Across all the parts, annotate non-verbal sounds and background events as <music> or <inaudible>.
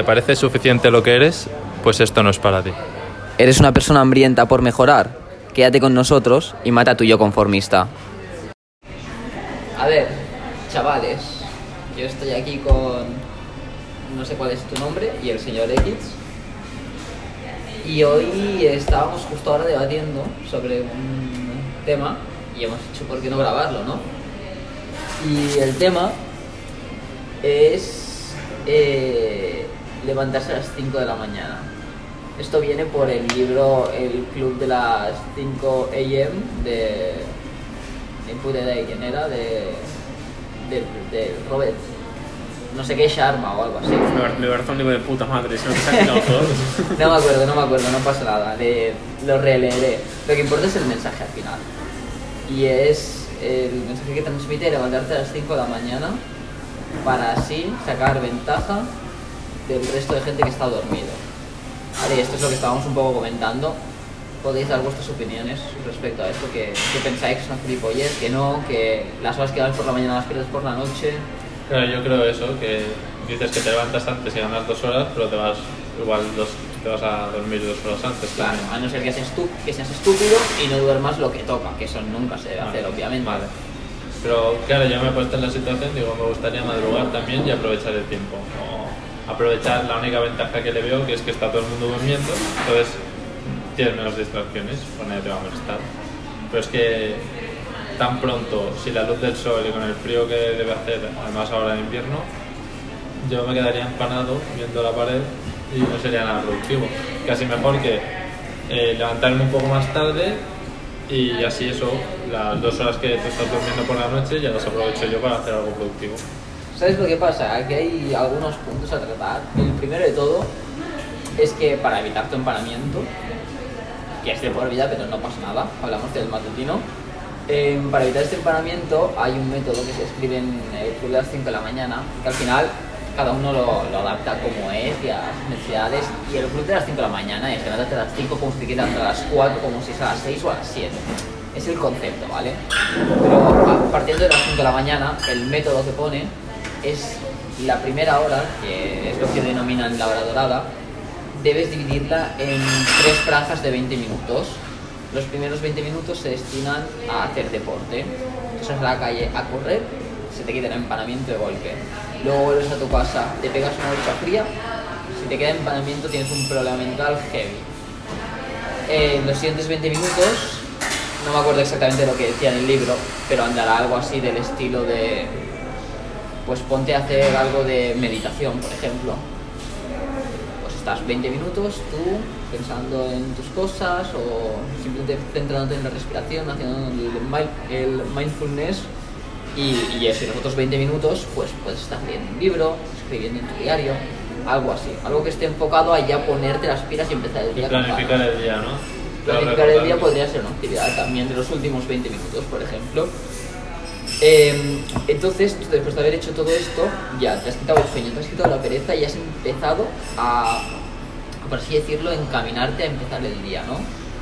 ¿te parece suficiente lo que eres? Pues esto no es para ti. ¿Eres una persona hambrienta por mejorar? Quédate con nosotros y mata a tu yo conformista. A ver, chavales, yo estoy aquí con no sé cuál es tu nombre y el señor X. Y hoy estábamos justo ahora debatiendo sobre un tema y hemos dicho por qué no grabarlo, ¿no? Y el tema es eh, levantarse a las 5 de la mañana. Esto viene por el libro El Club de las 5 AM de. de de quién era, de, de, de Robert. No sé qué Sharma o algo así. Me parece un libro de puta madre, si no te quitado todos. No me acuerdo, no me acuerdo, no pasa nada. Le- lo releeré. Lo que importa es el mensaje al final. Y es el mensaje que transmite levantarte a las 5 de la mañana para así sacar ventaja del resto de gente que está dormido. Vale, esto es lo que estábamos un poco comentando. Podéis dar vuestras opiniones respecto a esto, que, que pensáis que es una gilipollez, que no, que las horas que das por la mañana las pierdes por la noche. Claro, yo creo eso, que dices que te levantas antes y ganas dos horas, pero te vas igual dos, te vas a dormir dos horas antes. Claro, a no ser que seas, que seas estúpido y no duermas lo que toca, que eso nunca se debe hacer, Vale, obviamente. Vale. Pero claro, yo me he puesto en la situación, digo, me gustaría madrugar también y aprovechar el tiempo. O aprovechar la única ventaja que le veo, que es que está todo el mundo durmiendo, entonces tienes menos distracciones, pues nadie te va a molestar. Pero es que tan pronto, si la luz del sol y con el frío que debe hacer, además ahora en invierno, yo me quedaría empanado viendo la pared y no sería nada productivo. Casi mejor que eh, levantarme un poco más tarde y así eso, las dos horas que te estás durmiendo por la noche ya las aprovecho yo para hacer algo productivo. ¿Sabes lo que pasa? Aquí hay algunos puntos a tratar. El primero de todo es que para evitar tu empanamiento, que es de por vida, pero no pasa nada, hablamos del matutino. eh, para evitar este empanamiento hay un método que se escribe en el club de las 5 de la mañana, que al final cada uno lo, lo adapta como es y a sus necesidades. Y el club de las 5 de la mañana es levantarte a las 5 como si te quieras a las 4, como si es a las 6 o a las 7. Es el concepto, ¿vale? Pero partiendo de las 5 de la mañana, el método que pone es la primera hora, que es lo que denominan la hora dorada, debes dividirla en tres franjas de 20 minutos. Los primeros 20 minutos se destinan a hacer deporte. Entonces a la calle a correr, se te quita el empanamiento de golpe. Luego vuelves a tu casa, te pegas una ducha fría, si te queda empanamiento tienes un problema mental heavy. En los siguientes 20 minutos, no me acuerdo exactamente lo que decía en el libro, pero andará algo así del estilo de, pues ponte a hacer algo de meditación, por ejemplo. Pues estás 20 minutos tú pensando en tus cosas o simplemente centrándote en la respiración, haciendo el, el mindfulness y, y eso, y los otros 20 minutos pues puedes estar leyendo un libro, escribiendo en tu diario, algo así, algo que esté enfocado a ya ponerte las pilas y empezar el Y día con planificar ganas. el día, ¿no? Planificar el día podría ser una actividad también de los últimos 20 minutos, por ejemplo. Eh, entonces, después de haber hecho todo esto, ya te has quitado el sueño, te has quitado la pereza y has empezado a, por así decirlo, encaminarte a empezar el día, ¿no?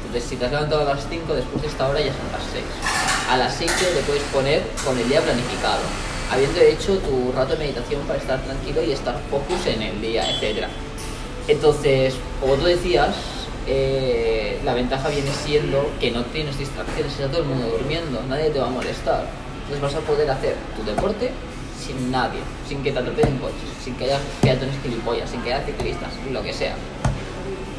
Entonces, si te has levantado a las 5, después de esta hora ya son las 6. A las 6 te puedes poner con el día planificado, habiendo hecho tu rato de meditación para estar tranquilo y estar focus en el día, etcétera. Entonces, como tú decías, eh, la ventaja viene siendo que no tienes distracciones, está todo el mundo durmiendo, nadie te va a molestar. Entonces vas a poder hacer tu deporte sin nadie, sin que te atropellen coches, sin que haya peatones gilipollas, sin que haya ciclistas, lo que sea.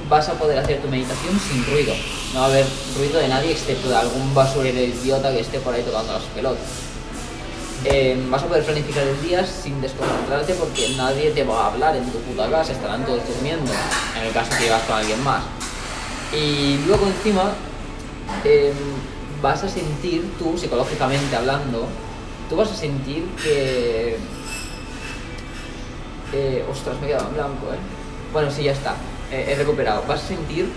Vas a poder hacer tu meditación sin ruido. No va a haber ruido de nadie excepto de algún basurero idiota que esté por ahí tocando las pelotas. Eh, vas a poder planificar el día sin desconcentrarte porque nadie te va a hablar en tu puta casa, estarán todos durmiendo, en el caso que vivas con alguien más. Y luego encima eh, vas a sentir tú, psicológicamente hablando, tú vas a sentir que... Eh, ostras, me he quedado en blanco, ¿eh? Bueno, sí, ya está, eh, he recuperado. Vas a sentir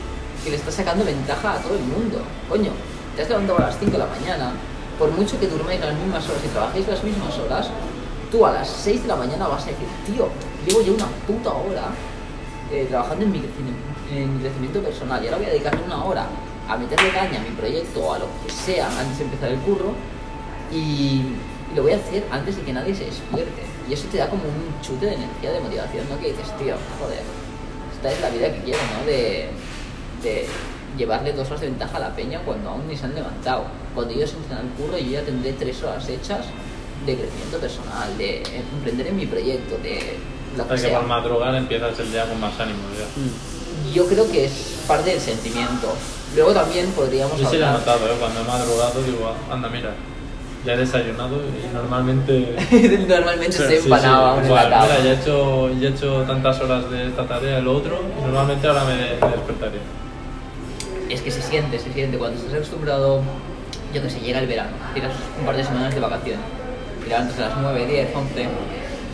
que le estás sacando ventaja a todo el mundo. Coño, te has levantado a las 5 de la mañana, por mucho que durmáis las mismas horas y trabajéis las mismas horas, tú a las 6 de la mañana vas a decir, tío, llevo ya una puta hora eh, trabajando en mi, crecimiento, en mi crecimiento personal y ahora voy a dedicarme una hora a meterle caña a mi proyecto o a lo que sea antes de empezar el curro y, y lo voy a hacer antes de que nadie se despierte. Y eso te da como un chute de energía, de motivación, ¿no? Que dices, tío, joder, esta es la vida que quiero, ¿no? De, de llevarle dos horas de ventaja a la peña cuando aún ni se han levantado. Cuando ellos entran al curro, yo ya tendré tres horas hechas de crecimiento personal, de emprender en mi proyecto, de lo que Hasta que sea. por madrugar empiezas el día con más ánimo. Ya. Yo creo que es parte del sentimiento. Luego también podríamos Yo sí lo he hablar... notado, ¿eh? cuando he madrugado digo, anda, mira, ya he desayunado y normalmente... <laughs> Normalmente se empanaba sí, cama. mira, ya he, hecho, ya he hecho tantas horas de esta tarea, lo otro, y normalmente ahora me, me despertaré. Es que se siente, se siente. Cuando estás acostumbrado, yo que sé, llega el verano, tienes un par de semanas de vacaciones, te levantas a las 9, 10, 11,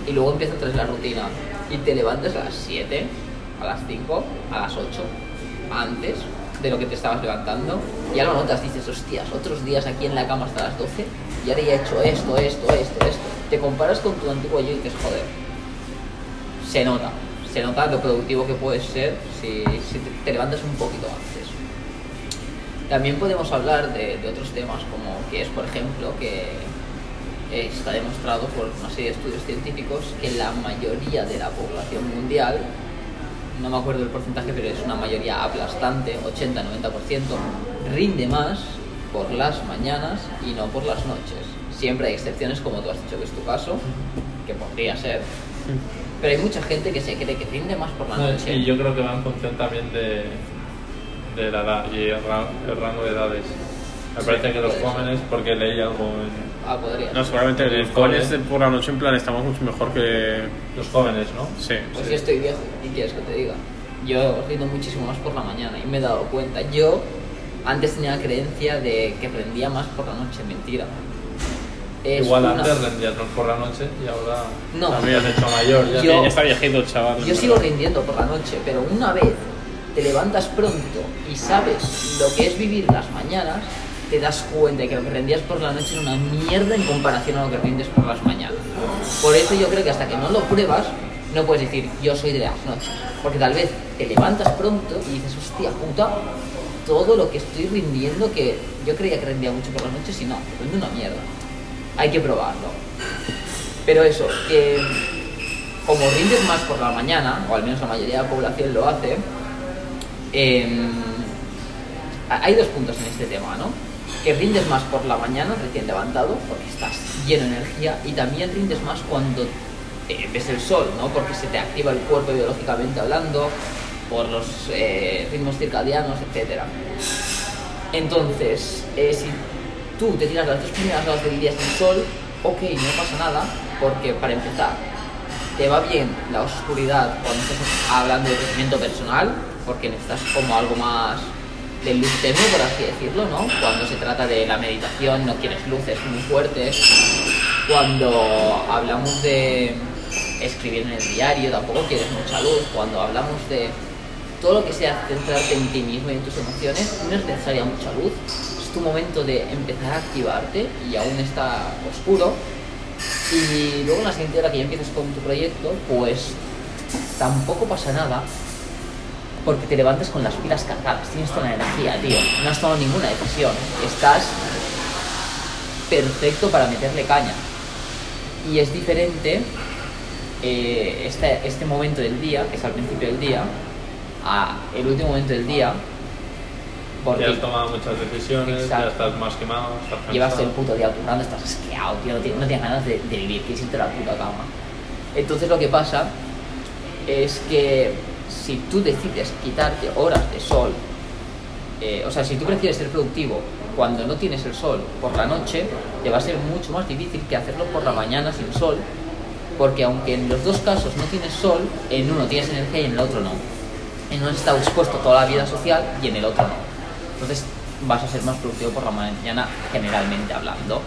y luego empieza otra vez la rutina, y te levantas a las 7, a las 5, a las 8, antes de lo que te estabas levantando, ya lo notas, dices, hostias, otros días aquí en la cama hasta las 12, y ahora ya he hecho esto, esto, esto, esto. Te comparas con tu antiguo yo y dices, joder, se nota, se nota lo productivo que puedes ser si, te levantas un poquito antes. También podemos hablar de, de otros temas, como que es, por ejemplo, que está demostrado por una serie de estudios científicos que la mayoría de la población mundial, no me acuerdo el porcentaje, pero es una mayoría aplastante, 80-90%, rinde más por las mañanas y no por las noches. Siempre hay excepciones, como tú has dicho que es tu caso, que podría ser, pero hay mucha gente que se cree que rinde más por la No, noche. Y yo creo que va en función también de, de la edad y el, ra- el rango de edades. Me Sí, parece que los ser. jóvenes, porque leí algo en Ah, podría. No, seguramente los jóvenes por la noche en plan estamos mucho mejor que... los jóvenes, ¿no? Sí, Pues sí. yo estoy viejo, ¿y quieres que te diga? Yo rindo muchísimo más por la mañana y me he dado cuenta. Yo antes tenía la creencia de que rendía más por la noche, mentira. Es Igual una- antes rendías más por la noche y ahora No. también has hecho mayor. Ya. Yo- Ya está viejito el chaval. Yo sigo rindiendo por la noche, pero una vez te levantas pronto y sabes lo que es vivir las mañanas, te das cuenta de que lo que rendías por la noche era una mierda en comparación a lo que rindes por las mañanas. Por eso yo creo que hasta que no lo pruebas, no puedes decir yo soy de las noches. Porque tal vez te levantas pronto y dices, hostia puta, todo lo que estoy rindiendo, que yo creía que rendía mucho por las noches y no, rinde una mierda. Hay que probarlo. Pero eso, que como rindes más por la mañana, o al menos la mayoría de la población lo hace, em, ha- hay dos puntos en este tema, ¿no? Que rindes más por la mañana, recién levantado, porque estás lleno de energía, y también rindes más cuando ves el sol, ¿no? Porque se te activa el cuerpo biológicamente hablando, por los eh, ritmos circadianos, etc. Entonces, eh, si tú te tiras las dos primeras horas del día sin sol, ok, no pasa nada, porque para empezar, te va bien la oscuridad cuando estás hablando de crecimiento personal, porque necesitas como algo más de luz tenue, por así decirlo, ¿no? Cuando se trata de la meditación no quieres luces muy fuertes. Cuando hablamos de escribir en el diario tampoco quieres mucha luz. Cuando hablamos de todo lo que sea centrarte en ti mismo y en tus emociones, no es necesaria mucha luz. Es tu momento de empezar a activarte y aún está oscuro. Y luego en la siguiente hora que ya empieces con tu proyecto, pues tampoco pasa nada porque te levantas con las pilas cargadas, tienes toda la energía, tío. No has tomado ninguna decisión. Estás perfecto para meterle caña. Y es diferente eh, este, este momento del día, que es al principio del día, a el último momento del día, porque Ya has tomado muchas decisiones, Exacto. ya estás más quemado, estás cansado. llevas el puto día currando, estás asqueado, tío, no tienes, no tienes ganas de, de vivir, quieres irte a la puta cama. Entonces lo que pasa es que si tú decides quitarte horas de sol, eh, o sea, si tú prefieres ser productivo cuando no tienes el sol por la noche, te va a ser mucho más difícil que hacerlo por la mañana sin sol, porque aunque en los dos casos no tienes sol, en uno tienes energía y en el otro no. En uno está expuesto toda la vida social y en el otro no. Entonces vas a ser más productivo por la mañana generalmente hablando.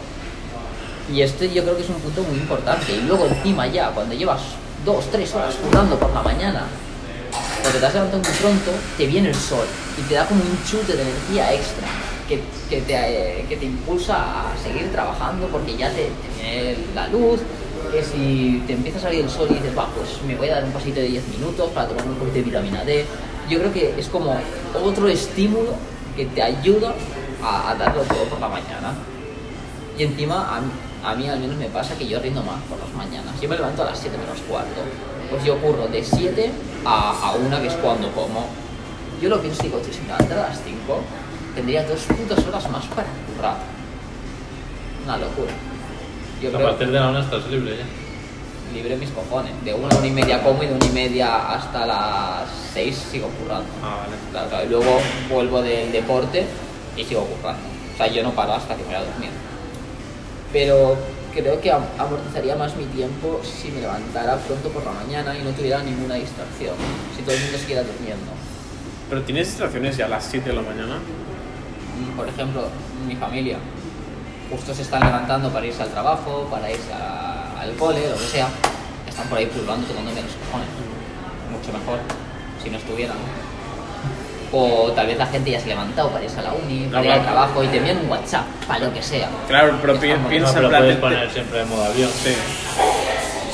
Y esto yo creo que es un punto muy importante. Y luego encima ya, cuando llevas dos, tres horas currando por la mañana, porque te has levantado muy pronto, te viene el sol y te da como un chute de energía extra que, que te, eh, que te impulsa a seguir trabajando porque ya te, te viene la luz, que si te empieza a salir el sol y dices, va, pues me voy a dar un pasito de 10 minutos para tomar un poquito de vitamina D, yo creo que es como otro estímulo que te ayuda a, darlo todo por la mañana. Y encima, a mí al menos me pasa que yo rindo más por las mañanas. Yo me levanto a las 7 menos cuarto. Pues yo curro de 7 a, a 1, que es cuando como. Yo lo pienso y digo, tío, si me levantara a las 5, tendría dos putas horas más para currar. Una locura. Yo a creo partir de la una estás libre ya. libre mis cojones. De una a una y media como y de una y media hasta las 6 sigo currando. Ah, vale. Claro, claro, y luego vuelvo del deporte y sigo currando. O sea, yo no paro hasta que me voy a dormir. Pero creo que am- amortizaría más mi tiempo si me levantara pronto por la mañana y no tuviera ninguna distracción. Si todo el mundo siguiera durmiendo. Pero tienes distracciones ya a las 7 de la mañana. Mm, Por ejemplo, mi familia justo se están levantando para irse al trabajo, para irse a- al cole, lo que sea. Están por ahí pululando, tocándome los cojones. Mucho mejor si no estuvieran. O tal vez la gente ya se ha levantado para irse a la uni, para No, ir al claro. trabajo y te envían un WhatsApp, para lo que sea. Claro, pero pi- piensa No, en pero poner siempre en modo avión. Sí.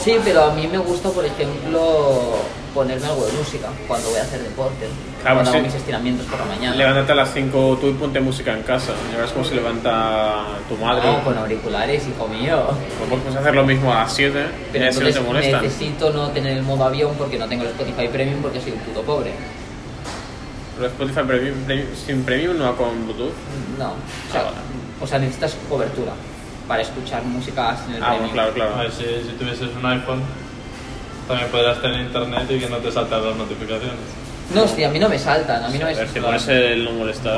Sí, pero a mí me gusta, por ejemplo, ponerme algo de música cuando voy a hacer deporte, Claro, cuando sí. hago mis estiramientos por la mañana. Levántate a las 5 tú y ponte música en casa. Y verás cómo se levanta tu madre. No, con auriculares, hijo mío. Pues puedes hacer lo mismo a las 7 y Pero así no te entonces molestan. necesito no tener el modo avión porque no tengo el Spotify Premium porque soy un puto pobre. Pero Spotify Premium, Premium- sin Premium no va con Bluetooth. No. O sea, Ah, vale. o sea, necesitas cobertura para escuchar música sin el Ah, Premium. bueno, claro, A claro. ver, si, si tuvieses un iPhone, también podrás tener internet y que no te saltan las notificaciones. No, sí, a mí no me saltan, a mí no me Es que pones el no molestar.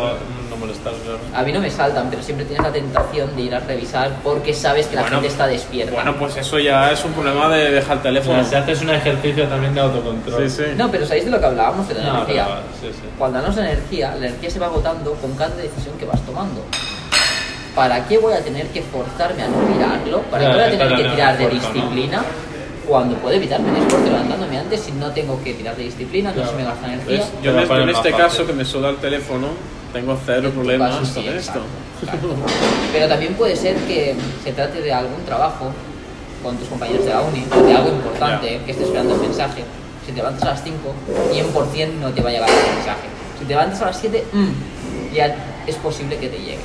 No, molestar, claro. A mí no me saltan, pero siempre tienes la tentación de ir a revisar porque sabes que la Bueno, gente está despierta. Bueno, pues eso ya es un problema de dejar el teléfono. si haces un ejercicio también de autocontrol. Sí, sí. No, pero ¿sabéis de lo que hablábamos de la No, energía? pero, sí, sí. Cuando hablamos de energía, la energía se va agotando con cada decisión que vas tomando. ¿Para qué voy a tener que forzarme a no mirarlo? ¿Para qué voy a tener que tirar de fuerza, ¿no? disciplina? Cuando puedo evitarme el esfuerzo levantándome antes si no tengo que tirar de disciplina, no Claro. se me gasta energía. Te Yo, en este, en este caso que me suda el teléfono, tengo cero problemas caso, sí, con esto. exacto, exacto. Pero también puede ser que se trate de algún trabajo con tus compañeros de la uni, de algo importante, que estés esperando el mensaje. Si te levantas a las 5, 100% no te va a llegar el mensaje. Si te levantas a las 7, mm, ya es posible que te llegue.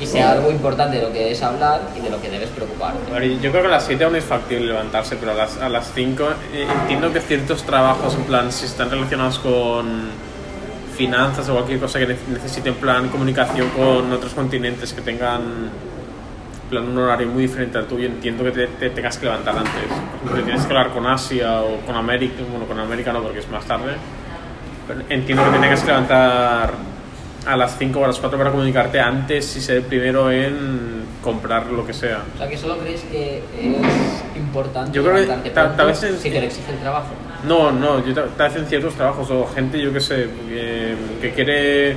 Y sea algo importante de lo que debes hablar y de lo que debes preocuparte. Ver, yo creo que a las 7 aún es factible levantarse, pero a las, a las 5 eh, entiendo que ciertos trabajos, en plan, si están relacionados con finanzas o cualquier cosa que ne- necesite, en plan, comunicación con otros continentes que tengan en plan, un horario muy diferente al tuyo, entiendo que te, te tengas que levantar antes. Por ejemplo, tienes que hablar con Asia o con América, bueno, con América no porque es más tarde, pero entiendo que te tengas que levantar a las 5 o a las 4 para comunicarte antes y ser el primero en comprar lo que sea. O sea, que solo crees que es importante Yo creo que levantarte ta- tal vez en- si te lo exige el trabajo. No, no, yo ta- tal vez en ciertos trabajos o gente, yo que sé, que, que quiere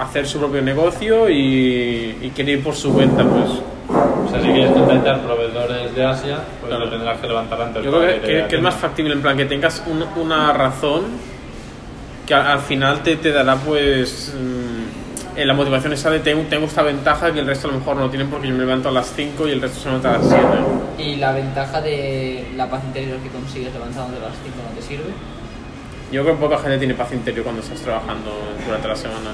hacer su propio negocio y, y quiere ir por su cuenta, pues O sea, si quieres contactar proveedores de Asia, pues Claro. lo tendrás que levantar antes. yo creo que, que- que es más factible, en plan, que tengas un- una razón que al, al final te, te dará, pues, mm, la motivación esa de tengo, tengo esta ventaja que el resto a lo mejor no tienen porque yo me levanto a las 5 y el resto se levanta a las 7. Y la ventaja de la paz interior que consigues levantando de las 5 no te sirve. Yo creo que poca gente tiene paz interior cuando estás trabajando durante la semana.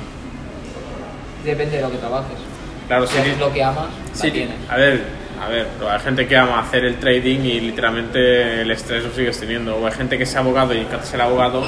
Depende de lo que trabajes. Claro, Si sí, haces lo que amas, Sí, la tienes. a ver, a ver, pero hay gente que ama hacer el trading y literalmente el estrés lo sigues teniendo. O hay gente que es abogado y encanta ser abogado.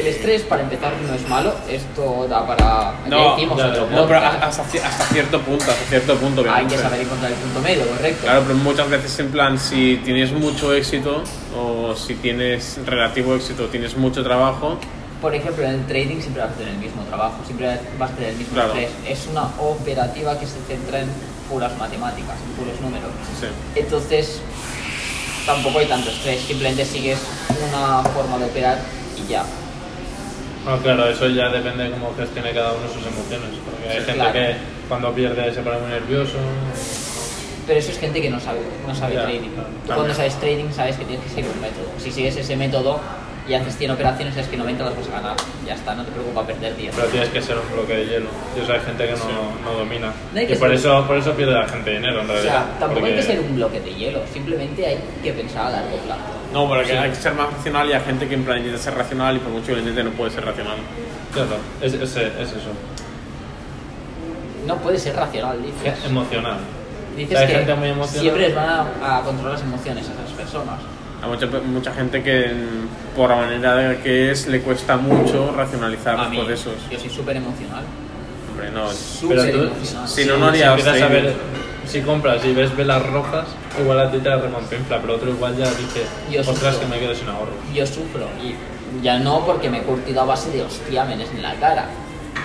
El estrés, para empezar, no es malo. Esto da para... No, ya, otro No, pero hasta, hasta cierto punto, hasta cierto punto, Hay que saber encontrar el punto medio, correcto. Claro, pero muchas veces en plan, si tienes mucho éxito o si tienes relativo éxito, tienes mucho trabajo, Por ejemplo, en el trading siempre vas a tener el mismo trabajo, siempre vas a tener el mismo Claro. estrés. Es una operativa que se centra en puras matemáticas, en puros números. sí. Entonces, tampoco hay tanto estrés, simplemente sigues una forma de operar y ya. Bueno, claro, eso ya depende de cómo gestione cada uno sus emociones. Porque hay Sí, gente claro. que cuando pierde se pone muy nervioso. Pero eso es gente que no sabe, no sabe Ya, trading. claro. Tú cuando sabes trading sabes que tienes que seguir un método. Si sigues ese método y haces 100 operaciones, sabes que 90 las vas a ganar. Ya está, no te preocupa perder 10. Pero tienes que ser un bloque de hielo. Y eso hay gente que no, no domina. No y por ser- eso, por eso pierde la gente dinero, en O realidad. sea, tampoco hay que ser un bloque de hielo, simplemente hay que pensar a largo plazo. No, pero Sí. hay que ser más racional y hay gente que en plan intenta ser racional y por mucho que lo intente no puede ser racional. Claro, es, es, es eso. no puedes ser racional, dices. Emocional. Dices Hay que gente muy emocional. siempre les van a, a controlar las emociones a esas personas. Hay mucha, mucha gente que, por la manera que es, le cuesta mucho racionalizar A los mí, procesos. yo soy súper emocional. Hombre, no. Pero tú, emocional. si no, no harías si compras y ves velas rojas, igual a ti te reconfirma, pero otro igual ya dice, Yo ostras, sufro. que me quedo sin ahorro. Yo sufro y ya no porque me he curtido a base de hostiámenes en la cara.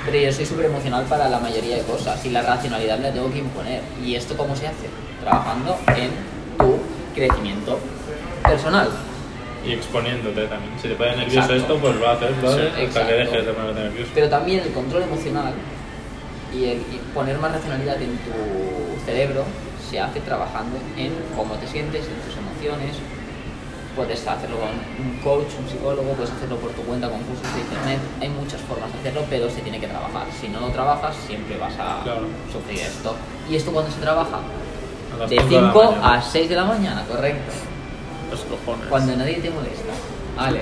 Pero yo soy súper emocional para la mayoría de cosas y la racionalidad me la tengo que imponer. ¿Y esto cómo se hace? Trabajando en tu crecimiento personal. Y exponiéndote también. Si te pone nervioso Exacto. esto, pues lo haces, Sí, hasta que dejes de ponerte nervioso. Pero también el control emocional y, el, y poner más racionalidad en tu cerebro se hace trabajando en cómo te sientes, en tus emociones. Puedes hacerlo con un coach, un psicólogo, puedes hacerlo por tu cuenta con cursos de internet. Hay muchas formas de hacerlo, pero se tiene que trabajar. Si no lo trabajas, siempre vas a Claro. sufrir esto. ¿Y esto cuando se trabaja? De cinco de la 5 mañana. a 6 de la mañana, correcto. Los cojones. Cuando nadie te molesta. Ale,